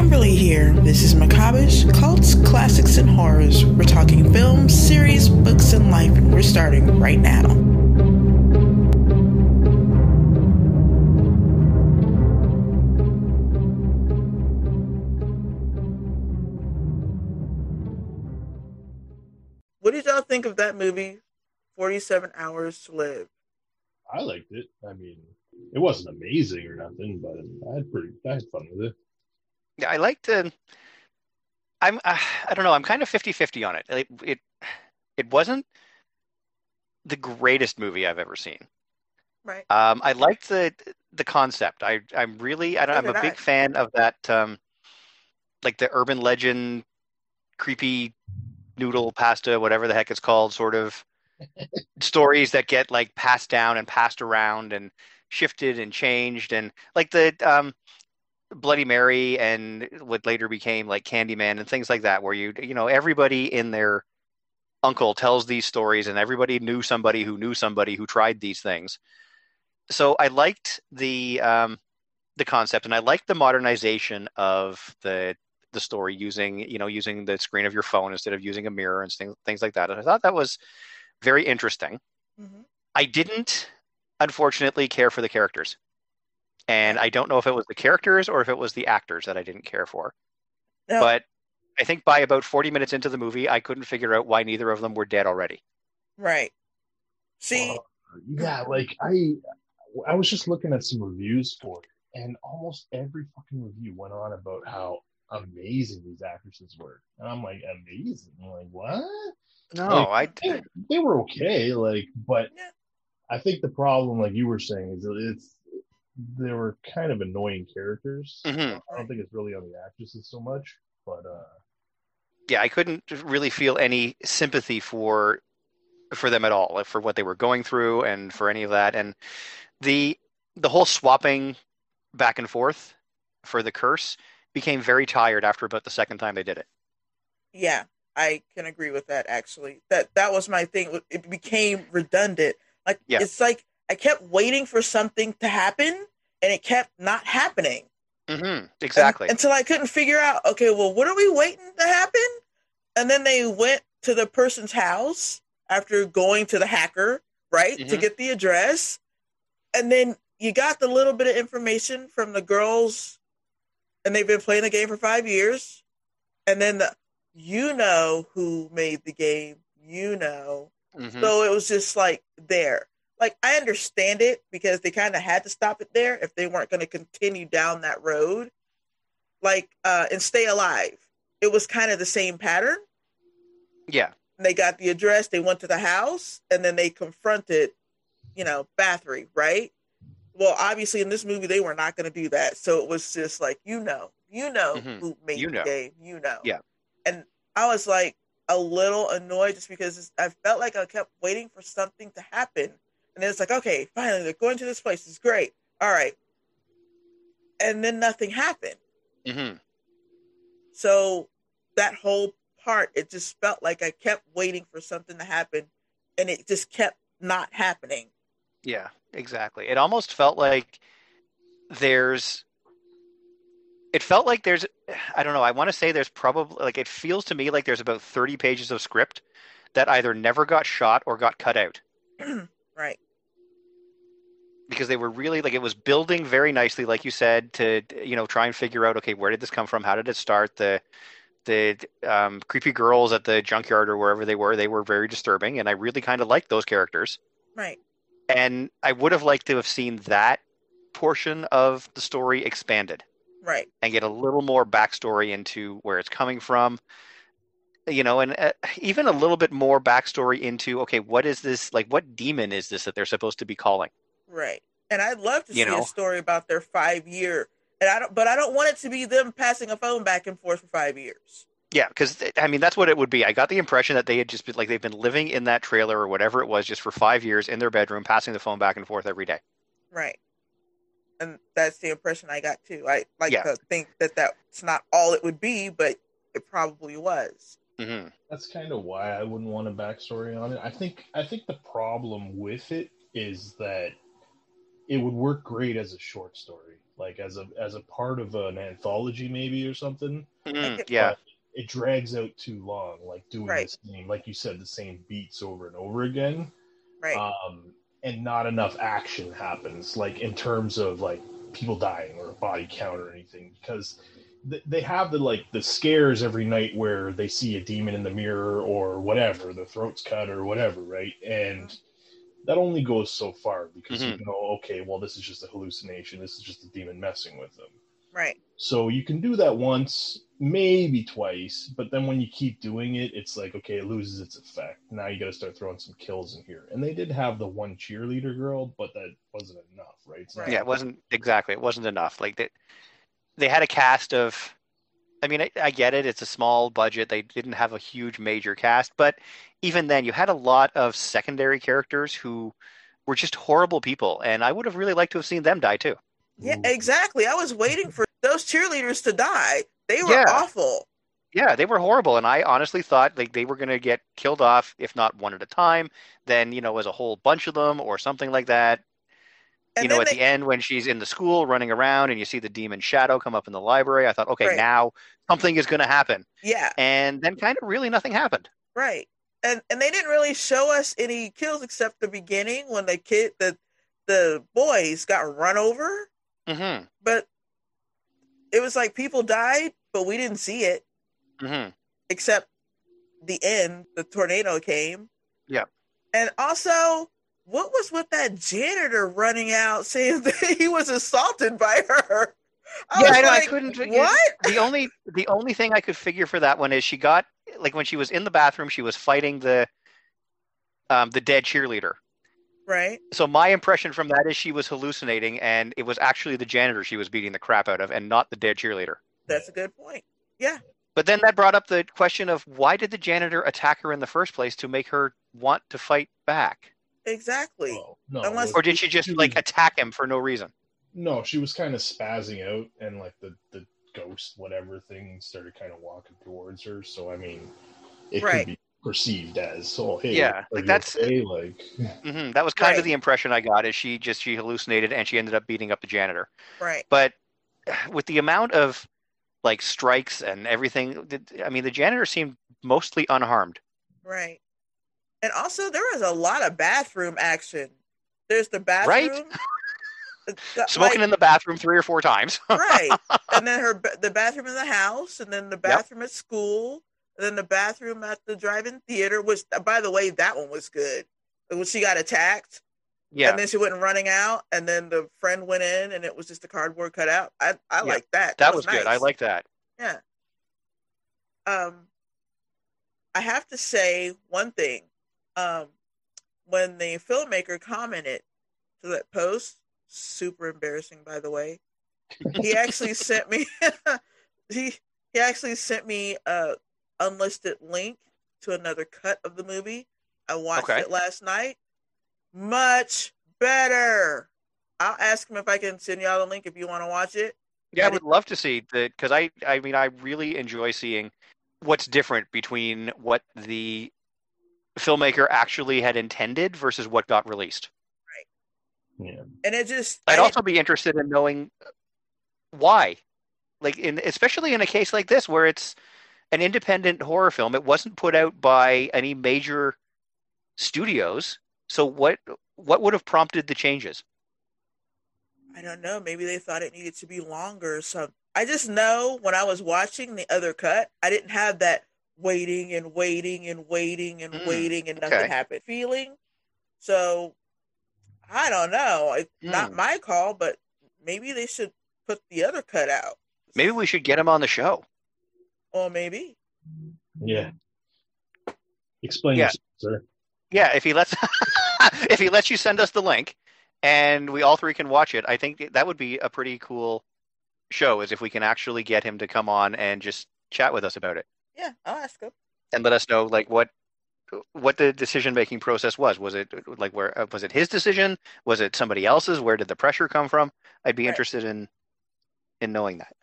Kimberly here. This is Macabreish, Cults, Classics, and Horrors. We're talking films, series, books, and life, and we're starting right now. What did y'all think of that movie, 47 Hours to Live? I liked it. I mean, it wasn't amazing or nothing, but I had pretty, I had fun with it. Yeah, I like to. I'm. Uh, I don't know. I'm kind of 50-50 on it. it. It it wasn't the greatest movie I've ever seen. Right. Um, I liked the the concept. I I'm really. I don't, I'm So a big fan of that. Um, like the urban legend, creepy noodle pasta, whatever the heck it's called, sort of stories that get like passed down and passed around and shifted and changed and like the um Bloody Mary and what later became like Candyman and things like that, where you you know everybody in their uncle tells these stories, and everybody knew somebody who knew somebody who tried these things. So I liked the um, the concept, and I liked the modernization of the the story using you know using the screen of your phone instead of using a mirror and things things like that. And I thought that was very interesting. Mhm. I didn't, unfortunately, care for the characters. And I don't know if it was the characters or if it was the actors that I didn't care for. No, But I think by about 40 minutes into the movie, I couldn't figure out why neither of them were dead already. right. See, Uh, yeah, like I, I was just looking at some reviews for it, and almost every fucking review went on about how amazing these actresses were, and I'm like, amazing? I'm like, what? No, Like, I they, they were okay, like, but Yeah. I think the problem, like you were saying, is that it's they were kind of annoying characters. Mhm. I don't think it's really on the actresses so much, but uh, yeah, I couldn't really feel any sympathy for for them at all, for what they were going through and for any of that. And the the whole swapping back and forth for the curse became very tired after about the second time they did it. yeah, I can agree with that. Actually, that that was my thing. It became redundant. Like Yeah. it's like I kept waiting for something to happen, and it kept not happening. Mm-hmm. Exactly. Un- until I couldn't figure out. Okay, well, what are we waiting to happen? And then they went to the person's house after going to the hacker, right, to Mhm. get the address, and then you got the little bit of information from the girls, and they've been playing the game for five years, and then the you know who made the game, you know. Mhm. So it was just like there. Like I understand it because they kind of had to stop it there if they weren't going to continue down that road. Like uh and stay alive. It was kind of the same pattern. yeah. They got the address, they went to the house, and then they confronted, you know, Bathory, right? Well, obviously in this movie they were not going to do that. So it was just like, you know, you know Mhm. who made You the know. game, you know. Yeah. And I was like a little annoyed just because I felt like I kept waiting for something to happen. And then it's like, okay, finally, they're going to this place. It's great. All right. And then nothing happened. hmm So that whole part, it just felt like I kept waiting for something to happen and it just kept not happening. Yeah, exactly. It almost felt like there's it felt like there's I don't know, I want to say there's probably like it feels to me like there's about 30 pages of script that either never got shot or got cut out right. because they were really like it was building very nicely like you said to you know try and figure out okay, where did this come from? How did it start? The the um, creepy girls at the junkyard or wherever they were, they were very disturbing and I really kind of liked those characters. Right. and I would have liked to have seen that portion of the story expanded Right. and get a little more backstory into where it's coming from you know and uh, even a little bit more backstory into okay what is this like what demon is this that they're supposed to be calling Right. And I'd love to You see know? a story about their five year and I don't but I don't want it to be them passing a phone back and forth for five years. yeah because i mean that's what it would be i got the impression that they had just been like they've been living in that trailer or whatever it was just for five years in their bedroom passing the phone back and forth every day Right. And that's the impression I got too. I like Yeah. to think that that's not all it would be, but it probably was. Hmm that's kind of why I wouldn't want a backstory on it. I think I think the problem with it is that it would work great as a short story. like as a as a part of an anthology maybe or something. Mm, yeah. But it drags out too long, like doing Right. the same, like you said, the same beats over and over again. Right. Um, and not enough action happens, like in terms of like people dying or a body count or anything, because th- they have the like the scares every night where they see a demon in the mirror or whatever, the throat's cut or whatever, right? And that only goes so far because you mm-hmm. know, okay, well, this is just a hallucination. This is just a demon messing with them. right. So you can do that once, maybe twice, but then when you keep doing it, it's like okay, it loses its effect. Now you got to start throwing some kills in here. And they did have the one cheerleader girl, but that wasn't enough, right? Right. Yeah, it wasn't exactly. It wasn't enough. Like they, they had a cast of. I mean, I, I get it. It's a small budget. They didn't have a huge major cast, but even then, you had a lot of secondary characters who were just horrible people, and I would have really liked to have seen them die too. Yeah, exactly. I was waiting for those cheerleaders to die. They were Yeah. awful. Yeah, they were horrible, and I honestly thought like they were going to get killed off, if not one at a time, then you know as a whole bunch of them or something like that. And you know, at they, the end when she's in the school running around and you see the demon shadow come up in the library, I thought, okay, Right. now something is going to happen, yeah, and then kind of really nothing happened. right. And and they didn't really show us any kills except the beginning when the kid the the boys got run over, hmm but it was like people died, but we didn't see it hmm except the end. The tornado came. Yeah. And also, what was with that janitor running out saying that he was assaulted by her? Yeah, was I know. I couldn't figure- What? The only the only thing I could figure for that one is she got like when she was in the bathroom, she was fighting the um, the dead cheerleader. Right. So my impression from that is she was hallucinating, and it was actually the janitor she was beating the crap out of, and not the dead cheerleader. That's a good point. Yeah. But then that brought up the question of why did the janitor attack her in the first place to make her want to fight back, Exactly. Well, no, Unless- or did she just like attack him for no reason? No, she was kind of spazzing out, and like the the ghost whatever thing started kind of walking towards her. So I mean, it Right. could be perceived as, oh hey, Yeah, like that's- okay? like hmm That was kind Right. of the impression I got. Is she just she hallucinated and she ended up beating up the janitor? Right. But with the amount of like strikes and everything, I mean, the janitor seemed mostly unharmed. Right. And also, there was a lot of bathroom action. There's the bathroom. the- Smoking like- in the bathroom three or four times. right. And then her the bathroom in the house, and then the bathroom at school, and then the bathroom at the drive-in theater. Which, by the way, that one was good. When she got attacked, yeah, and then she went running out, and then the friend went in, and it was just a cardboard cutout. I I Yeah, like that. that was good. I like that. Yeah. Um, I have to say one thing. Um, when the filmmaker commented to that post, super embarrassing, by the way. He actually sent me. he he actually sent me a unlisted link to another cut of the movie. I watched Okay. it last night. Much better. I'll ask him if I can send y'all the link if you want to watch it. Yeah, I I would love to see that because I, I mean, I really enjoy seeing what's different between what the filmmaker actually had intended versus what got released. Right. Yeah, And it just I'd I- also be interested in knowing why, like in especially in a case like this where it's an independent horror film. It wasn't put out by any major studios. So what what would have prompted the changes? I don't know. Maybe they thought it needed to be longer or something. I just know when I was watching the other cut, I didn't have that waiting and waiting and waiting and Mm, waiting and nothing okay. happened feeling. So I don't know. It's not Mm. my call, but maybe they should put the other cut out. Maybe we should get him on the show. Or maybe. yeah. Explain Yeah. yourself, sir. Yeah, if he lets if he lets you send us the link and we all three can watch it, I think that would be a pretty cool show is if we can actually get him to come on and just chat with us about it Yeah, I'll ask him. and let us know like what what the decision making process was. Was it like where uh, was it his decision? Was it somebody else's? Where did the pressure come from? I'd be Right. interested in in knowing that.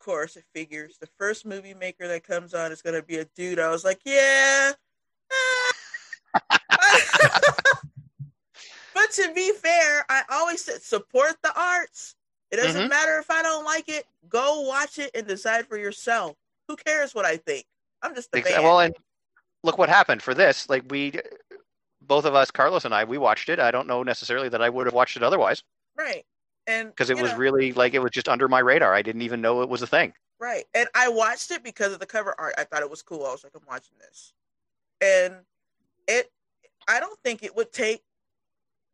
Of course, it figures the first movie maker that comes on is going to be a dude. I was like, yeah. but to be fair, I always said support the arts. It doesn't Mhm. matter if I don't like it. Go watch it and decide for yourself. Who cares what I think? I'm just the Ex- fan. Well, and look what happened for this. Like we, both of us, Carlos and I, we watched it. I don't know necessarily that I would have watched it otherwise right. And because it was know, really like it was just under my radar. I didn't even know it was a thing. Right. And I watched it because of the cover art. I thought it was cool. I was like, I'm watching this. And it I don't think it would take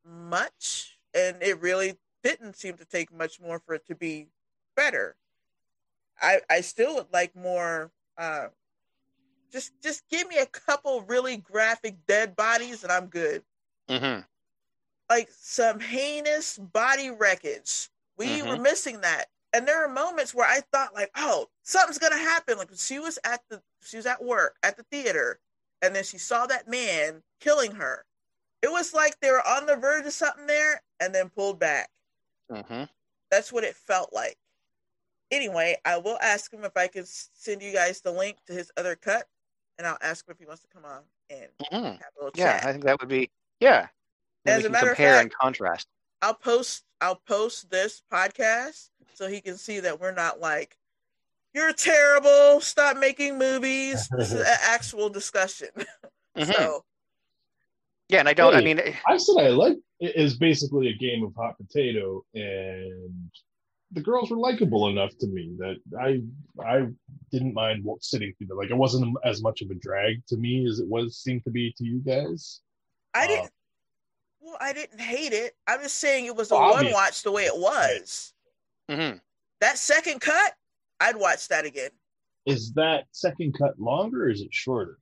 much. And it really didn't seem to take much more for it to be better. I I still would like more uh just just give me a couple really graphic dead bodies and I'm good. hmm Like some heinous body wreckage. We were missing that and there are moments where I thought like, oh, something's gonna happen. Like she was at the she was at work at the theater, and then she saw that man killing her. It was like they were on the verge of something there, and then pulled back. hmm That's what it felt like. Anyway, I will ask him if I can send you guys the link to his other cut, and I'll ask him if he wants to come on and hmm have a little Yeah, chat. I think that would be yeah. Then As a can matter of compare and fact- contrast. I'll post I'll post this podcast so he can see that we're not like you're terrible. Stop making movies. This is an actual discussion. Mhm. So Yeah, and I don't. I mean, I said I like it is basically a game of hot potato, and the girls were likable enough to me that I I didn't mind wa- sitting through them. Like it wasn't as much of a drag to me as it was seemed to be to you guys. I Uh, didn't. Well, I didn't hate it. I'm just saying it was a Well, one watch the way it was. mhm. That second cut, I'd watch that again. Is that second cut longer or is it shorter?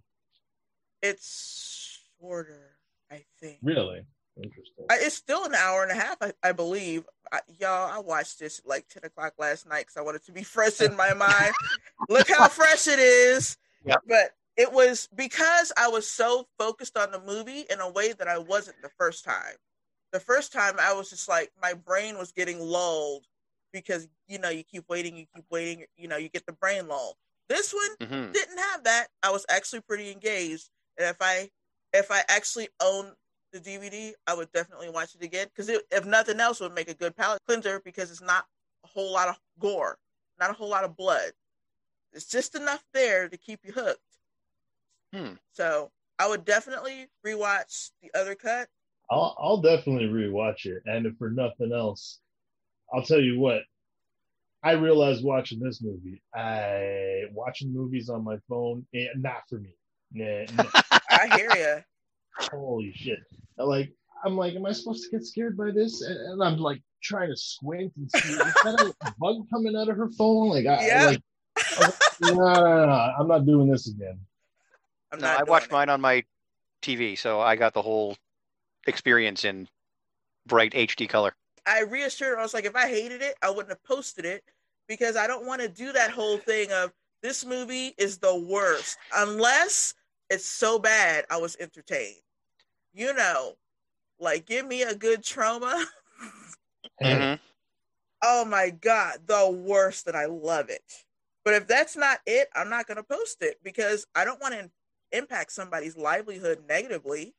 It's shorter, I think. Really interesting. It's still an hour and a half, I, I believe. I, y'all, I watched this like 10 o'clock last night because I wanted to be fresh in my mind. Look how fresh it is. Yep. But it was because I was so focused on the movie in a way that I wasn't the first time. The first time I was just like, my brain was getting lulled because, you know, you keep waiting, you keep waiting, you know, you get the brain lull. This one, hmm didn't have that. I was actually pretty engaged, and if I if I actually owned the DVD, I would definitely watch it again because if nothing else, it would make a good palate cleanser because it's not a whole lot of gore, not a whole lot of blood. It's just enough there to keep you hooked. Hmm. So I would definitely rewatch the other cut. I'll I'll definitely rewatch it, and if for nothing else, I'll tell you what. I realized watching this movie, I watching movies on my phone, eh, not for me. Nah, nah. I hear you. Holy shit! Like I'm like, am I supposed to get scared by this? And, and I'm like trying to squint and see is that a bug coming out of her phone? Like, I, Yeah. like, I was like, no, no, no, no, I'm not doing this again. I'm No. I watched it. mine on my TV, so I got the whole experience in bright HD color. I reassured her. I was like, if I hated it, I wouldn't have posted it because I don't want to do that whole thing of this movie is the worst unless it's so bad I was entertained. You know, like give me a good trauma. Mhm. oh my god, the worst that I love it. But if that's not it, I'm not going to post it because I don't want to impact somebody's livelihood negatively.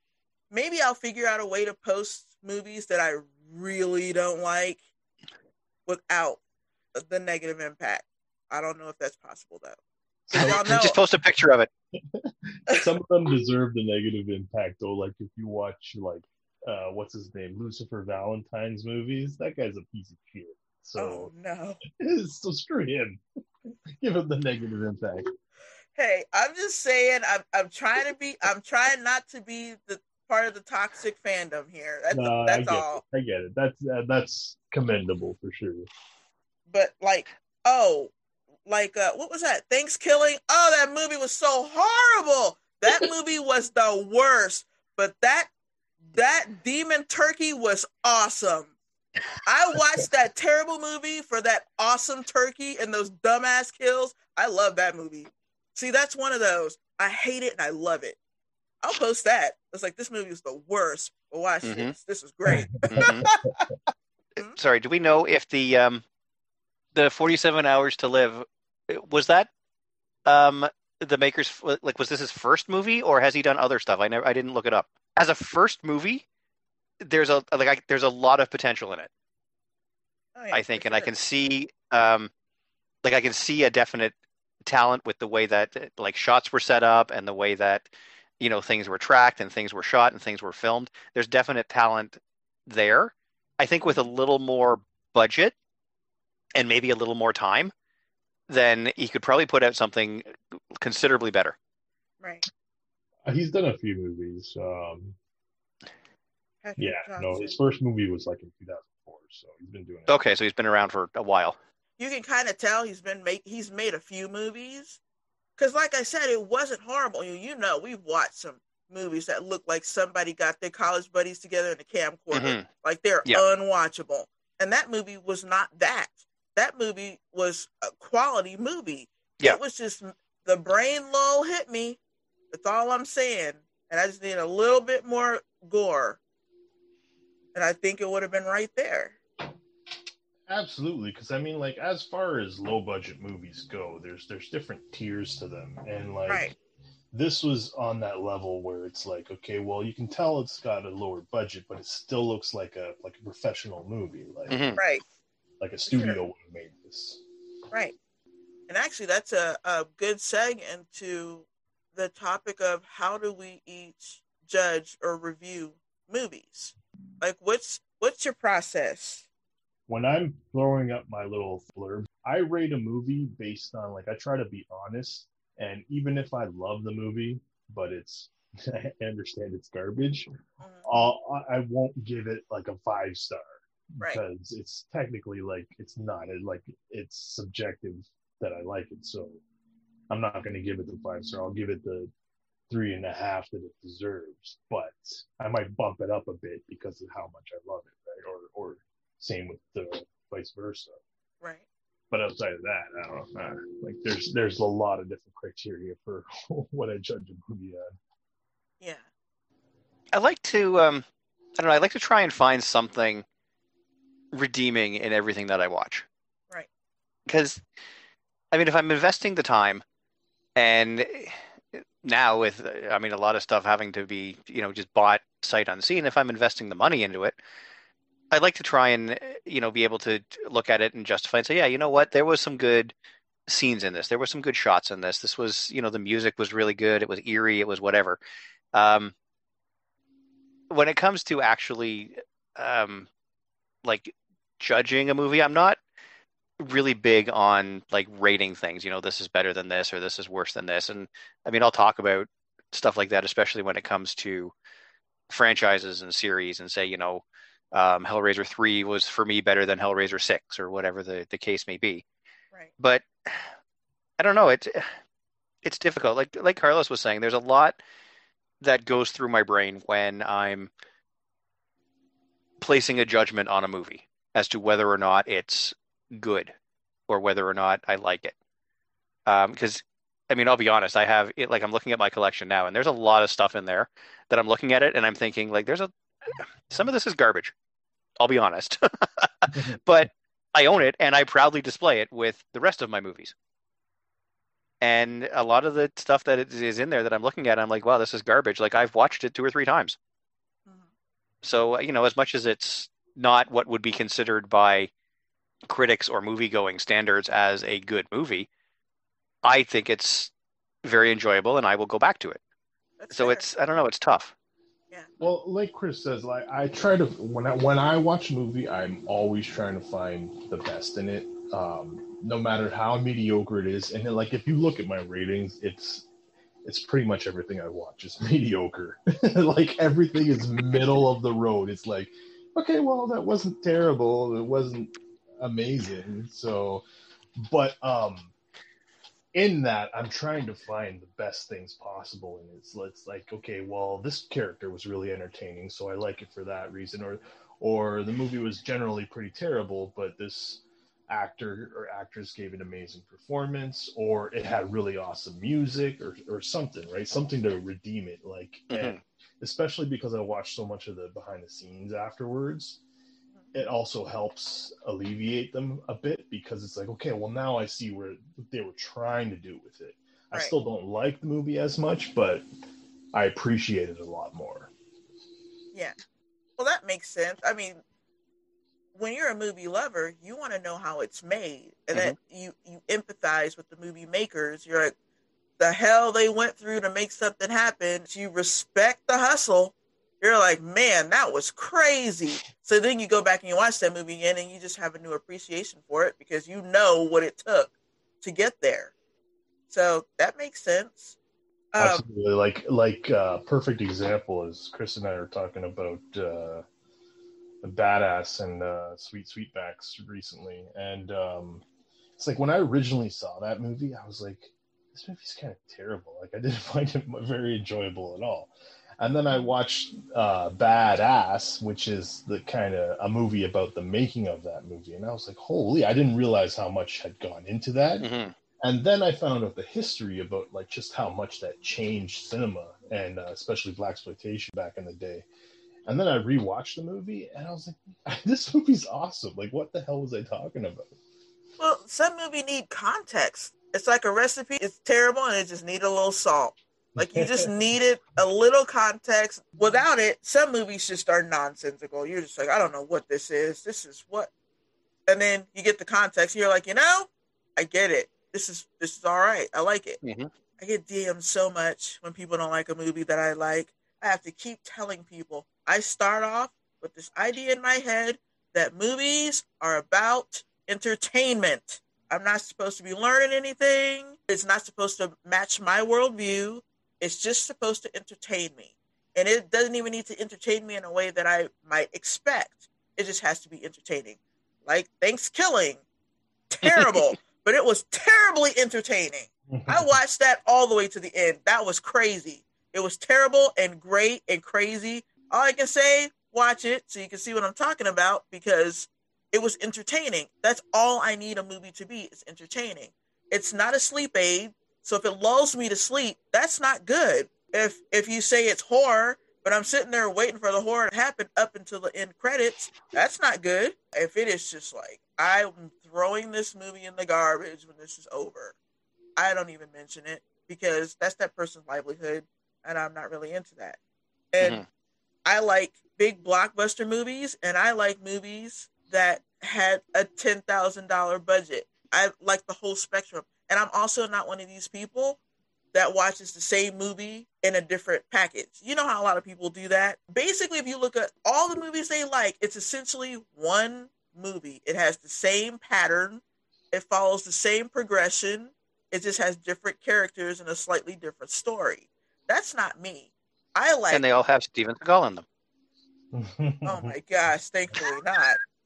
Maybe I'll figure out a way to post movies that I really don't like without the negative impact. I don't know if that's possible though. 'Cause y'all Just post a picture of it. Some of them deserve the negative impact though. Like if you watch like uh what's his name, Lucifer Valentine's movies, that guy's a piece of shit. oh So no. so screw him. Give him the negative impact. Hey, I'm just saying. I'm I'm trying to be. I'm trying not to be the part of the toxic fandom here. That's No, I get all. it. I get it. That's uh, that's commendable for sure. but like oh like uh what was that? Thankskilling? Oh that movie was so horrible. That movie was the worst. But that that demon turkey was awesome. I watched that terrible movie for that awesome turkey and those dumbass kills. I love that movie. See that's one of those. I hate it and i love it. I'll post that. It's like this movie was the worst. But watch Mhm. this. This was great. Mhm. Sorry, do we know if the um the 47 hours to live was that um the makers like was this his first movie or has he done other stuff? I never I didn't look it up. As a first movie, there's a like I, there's a lot of potential in it. Oh, yeah, I think, and I can see, um, like I can see a definite talent with the way that like shots were set up and the way that you know things were tracked and things were shot and things were filmed. There's definite talent there. I think with a little more budget and maybe a little more time, then he could probably put out something considerably better. Right. Uh, He's done a few movies. Um, Patrick yeah, no, his first movie was like in 2004, so he's been doing it. Okay, so he's been around for a while. you can kind of tell he's been make he's made a few movies because like i said it wasn't horrible you, you know we've watched some movies that look like somebody got their college buddies together in a camcorder Mhm. like they're Yeah. unwatchable and that movie was not that that movie was a quality movie. Yeah. it was just the brain lull hit me. That's all i'm saying. And i just need a little bit more gore. And i think it would have been right there. Absolutely, because I mean, like as far as low budget movies go, there's there's different tiers to them, and like Right. this was on that level where it's like, okay, well, you can tell it's got a lower budget, but it still looks like a like a professional movie, like Mhm. right like a studio would have made this. Right. And actually, that's a, a good seg into the topic of how do we each judge or review movies? Like, what's what's your process? When I'm throwing up my little blurb, I rate a movie based on like I try to be honest, and even if I love the movie, but it's I understand it's garbage, Mhm. I I won't give it like a five star Right. because it's technically like it's not it, like it's subjective that I like it. So I'm not going to give it the five star. I'll give it the three and a half that it deserves. But I might bump it up a bit because of how much I love it, right? Or or same with the vice versa. Right. But outside of that, I don't know. Uh, like there's there's a lot of different criteria for what I judge a movie on. Yeah. I like to, um, I don't know, I like to try and find something redeeming in everything that I watch. Right. Because, I mean, if I'm investing the time, and now with, I mean, a lot of stuff having to be, you know, just bought sight unseen, if I'm investing the money into it, I'd like to try and, you know, be able to look at it and justify and say, yeah, you know what, there was some good scenes in this. There were some good shots in this. This was, you know, the music was really good. It was eerie. It was whatever. Um, when it comes to actually um like judging a movie i'm not really big on like rating things you know this is better than this or this is worse than this. And i mean i'll talk about stuff like that especially when it comes to franchises and series and say you know um, hellraiser 3 was for me better than hellraiser 6 or whatever the, the case may be. Right. but i don't know it's it's difficult. Like like carlos was saying there's a lot that goes through my brain when I'm placing a judgment on a movie as to whether or not it's good or whether or not I like it. Um, because, I mean, I'll be honest, I have it like I'm looking at my collection now, and there's a lot of stuff in there that I'm looking at it and I'm thinking, like, there's a some of this is garbage. I'll be honest. but I own it and I proudly display it with the rest of my movies. And a lot of the stuff that is in there that I'm looking at, I'm like, wow, this is garbage. Like I've watched it two or three times. So, you know, as much as it's not what would be considered by critics or movie going standards as a good movie, I think it's very enjoyable and I will go back to it. That's So fair. it's, I don't know, it's tough. Well, like Chris says, like I try to when I when I watch a movie, I'm always trying to find the best in it, um, no matter how mediocre it is. And then, like if you look at my ratings, it's it's pretty much everything I watch is mediocre. like everything is middle of the road. It's like, okay, well that wasn't terrible, it wasn't amazing. So, but um, in that I'm trying to find the best things possible, and it's it's like okay, well this character was really entertaining, so I like it for that reason, or or the movie was generally pretty terrible, but this actor or actress gave an amazing performance, or it had really awesome music, or or something, right? Something to redeem it, like mm-hmm. and especially because I watched so much of the behind the scenes afterwards it also helps alleviate them a bit because it's like, okay, well now I see where they were trying to do with it. I still don't like the movie as much, but I appreciate it a lot more. Yeah. Well, that makes sense. I mean, when you're a movie lover, you want to know how it's made, and mm-hmm. that you you empathize with the movie makers. You're like, the hell they went through to make something happen. You respect the hustle. You're like, man, that was crazy. So then you go back and you watch that movie again, and you just have a new appreciation for it because you know what it took to get there. So that makes sense. Um, Absolutely. Like like uh, perfect example is Chris and I are talking about uh, the badass and uh, sweet sweetbacks recently, and um, it's like when I originally saw that movie, I was like, this movie's kind of terrible. Like I didn't find it very enjoyable at all. And then I watched uh, Badass, which is the kind of a movie about the making of that movie, and I was like, holy! I didn't realize how much had gone into that. Mm-hmm and then I found out the history about like just how much that changed cinema and uh, especially black exploitation back in the day. And then I rewatched the movie and I was like, this movie's awesome. Like, what the hell was I talking about? Well, some movie need context. It's like a recipe. It's terrible and it just need a little salt. Like you just needed a little context. Without it, some movies just are nonsensical. You're just like, I don't know what this is. This is what, and then you get the context. You're like, you know, I get it this is this is all right. I like it. Mm-hmm. I get DM'd so much when people don't like a movie that I like. I have to keep telling people. I start off with this idea in my head that movies are about entertainment. I'm not supposed to be learning anything. It's not supposed to match my worldview. It's just supposed to entertain me. And it doesn't even need to entertain me in a way that I might expect. It just has to be entertaining. Like Thankskilling, terrible. but it was terribly entertaining. I watched that all the way to the end. That was crazy. It was terrible and great and crazy. All I can say, watch it so you can see what I'm talking about because it was entertaining. That's all I need a movie to be is entertaining. It's not a sleep aid. So if it lulls me to sleep, that's not good. If if you say it's horror, but I'm sitting there waiting for the horror to happen up until the end credits, that's not good. If it is just like I'm throwing this movie in the garbage when this is over. I don't even mention it because that's that person's livelihood, and I'm not really into that. And mm-hmm. I like big blockbuster movies, and I like movies that had a ten thousand dollar budget. I like the whole spectrum, and I'm also not one of these people that watches the same movie in a different package. You know how a lot of people do that. Basically, if you look at all the movies they like, it's essentially one movie. It has the same pattern, it follows the same progression, it just has different characters and a slightly different story. That's not me. I like And they all have Steven Seagal in them. oh my gosh, thankfully not.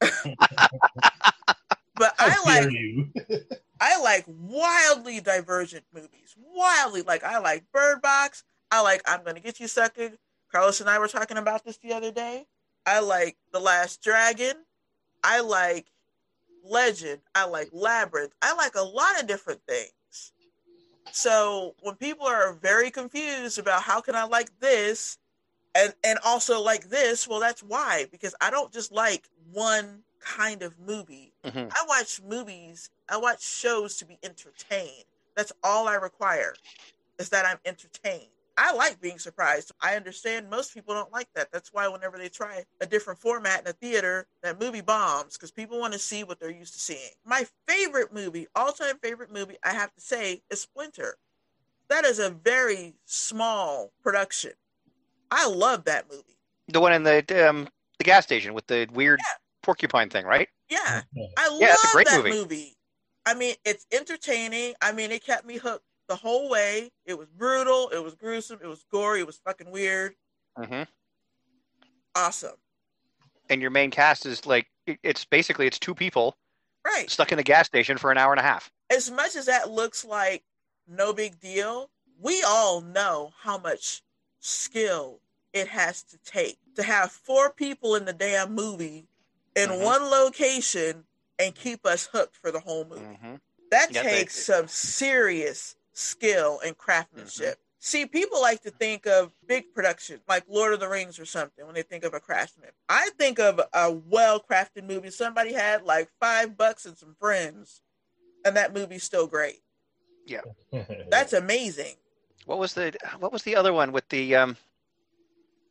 but I like I like wildly divergent movies. Wildly like I like Bird Box. I like I'm gonna get you sucker. Carlos and I were talking about this the other day. I like The Last Dragon. I like Legend. I like Labyrinth. I like a lot of different things. So when people are very confused about how can I like this and and also like this, well that's why because I don't just like one kind of movie. Mm-hmm. I watch movies, I watch shows to be entertained. That's all I require is that I'm entertained. I like being surprised. I understand most people don't like that. That's why whenever they try a different format in a theater, that movie bombs because people want to see what they're used to seeing. My favorite movie, all time favorite movie, I have to say, is Splinter. That is a very small production. I love that movie. The one in the um, the gas station with the weird yeah. porcupine thing, right? Yeah, I yeah, love that movie. movie. I mean, it's entertaining. I mean, it kept me hooked the whole way. It was brutal. It was gruesome. It was gory. It was fucking weird. Mm-hmm. Awesome. And your main cast is like it's basically it's two people, right, stuck in a gas station for an hour and a half. As much as that looks like no big deal, we all know how much skill it has to take to have four people in the damn movie in mm-hmm. one location and keep us hooked for the whole movie. Mm-hmm. That yep, takes some serious skill and craftsmanship. Mm-hmm. See, people like to think of big production like Lord of the Rings or something when they think of a craftsman. I think of a well crafted movie. Somebody had like five bucks and some friends, and that movie's still great. Yeah, that's amazing. What was the What was the other one with the um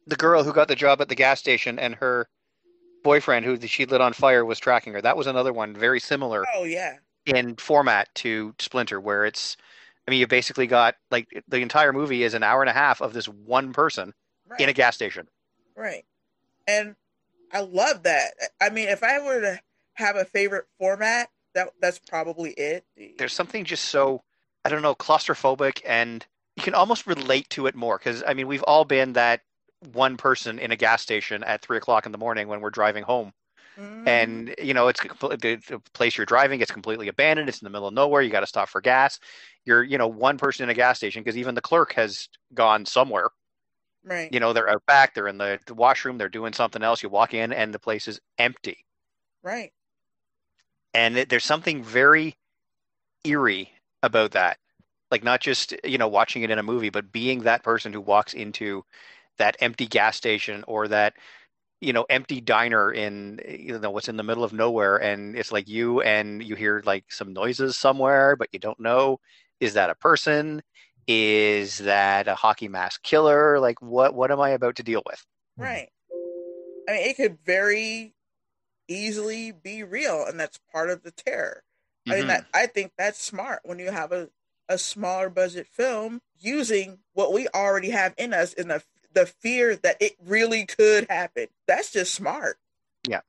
the girl who got the job at the gas station and her boyfriend who she lit on fire was tracking her. That was another one very similar Oh yeah. in format to Splinter, where it's, I mean, you basically got like the entire movie is an hour and a half of this one person Right. in a gas station. Right. And I love that. I mean, if I were to have a favorite format, that that's probably it. There's something just so, I don't know, claustrophobic, and you can almost relate to it more because I mean, we've all been that one person in a gas station at three o'clock in the morning when we're driving home. Mhm. and you know it's the, the place you're driving it's completely abandoned. It's in the middle of nowhere. You got to stop for gas. You're you know one person in a gas station because even the clerk has gone somewhere. Right. you know they're out back they're in the, the washroom they're doing something else. You walk in and the place is empty. Right. and it, there's something very eerie about that. Like not just you know watching it in a movie but being that person who walks into that empty gas station or that you know empty diner in you know what's in the middle of nowhere and it's like you and you hear like some noises somewhere but you don't know is that a person is that a hockey mask killer like what what am i about to deal with Right. I mean, it could very easily be real, and that's part of the terror. I mean, Mhm. that I think that's smart when you have a, a smaller budget film using what we already have in us in the the fear that it really could happen. That's just smart. Yeah.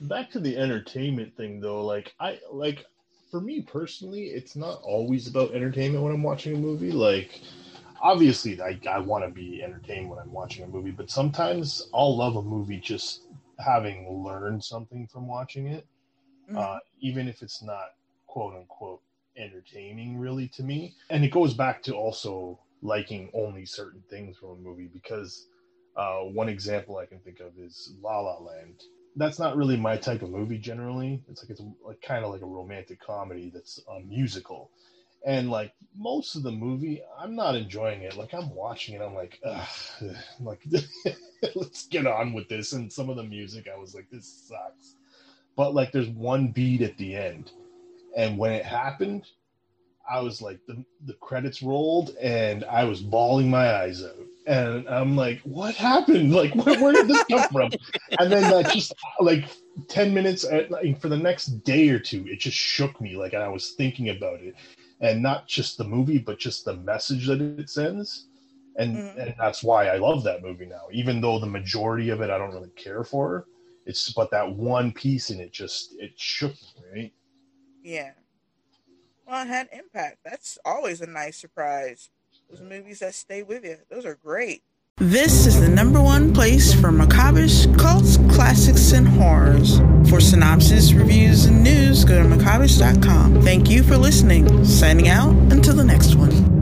Back to the entertainment thing though like i like for me personally it's not always about entertainment when i'm watching a movie like obviously i, I want to be entertained when i'm watching a movie but sometimes i'll love a movie just having learned something from watching it Mhm. uh, even if it's not quote unquote entertaining really to me and it goes back to also liking only certain things from a movie because uh, one example i can think of is la la land. That's not really my type of movie generally. It's like it's like kind of like a romantic comedy that's a musical. And like most of the movie i'm not enjoying it. Like i'm watching it i'm like Ugh, like let's get on with this. And some of the music i was like this sucks. But like there's one beat at the end. And when it happened i was like the, the credits rolled and i was bawling my eyes out. And i'm like what happened? Like where, where did this come from? And then that just like 10 minutes at, like, for the next day or two it just shook me like i was thinking about it. And not just the movie but just the message that it sends. And, Mhm. and that's why i love that movie now. Even though the majority of it i don't really care for it's but that one piece in it just it shook me right? Yeah. It had impact. That's always a nice surprise. Those movies that stay with you, those are great. This is the number one place for macabreish, cults, classics, and horrors. For synopsis, reviews, and news, go to macabreish.com. Thank you for listening. Signing out until the next one.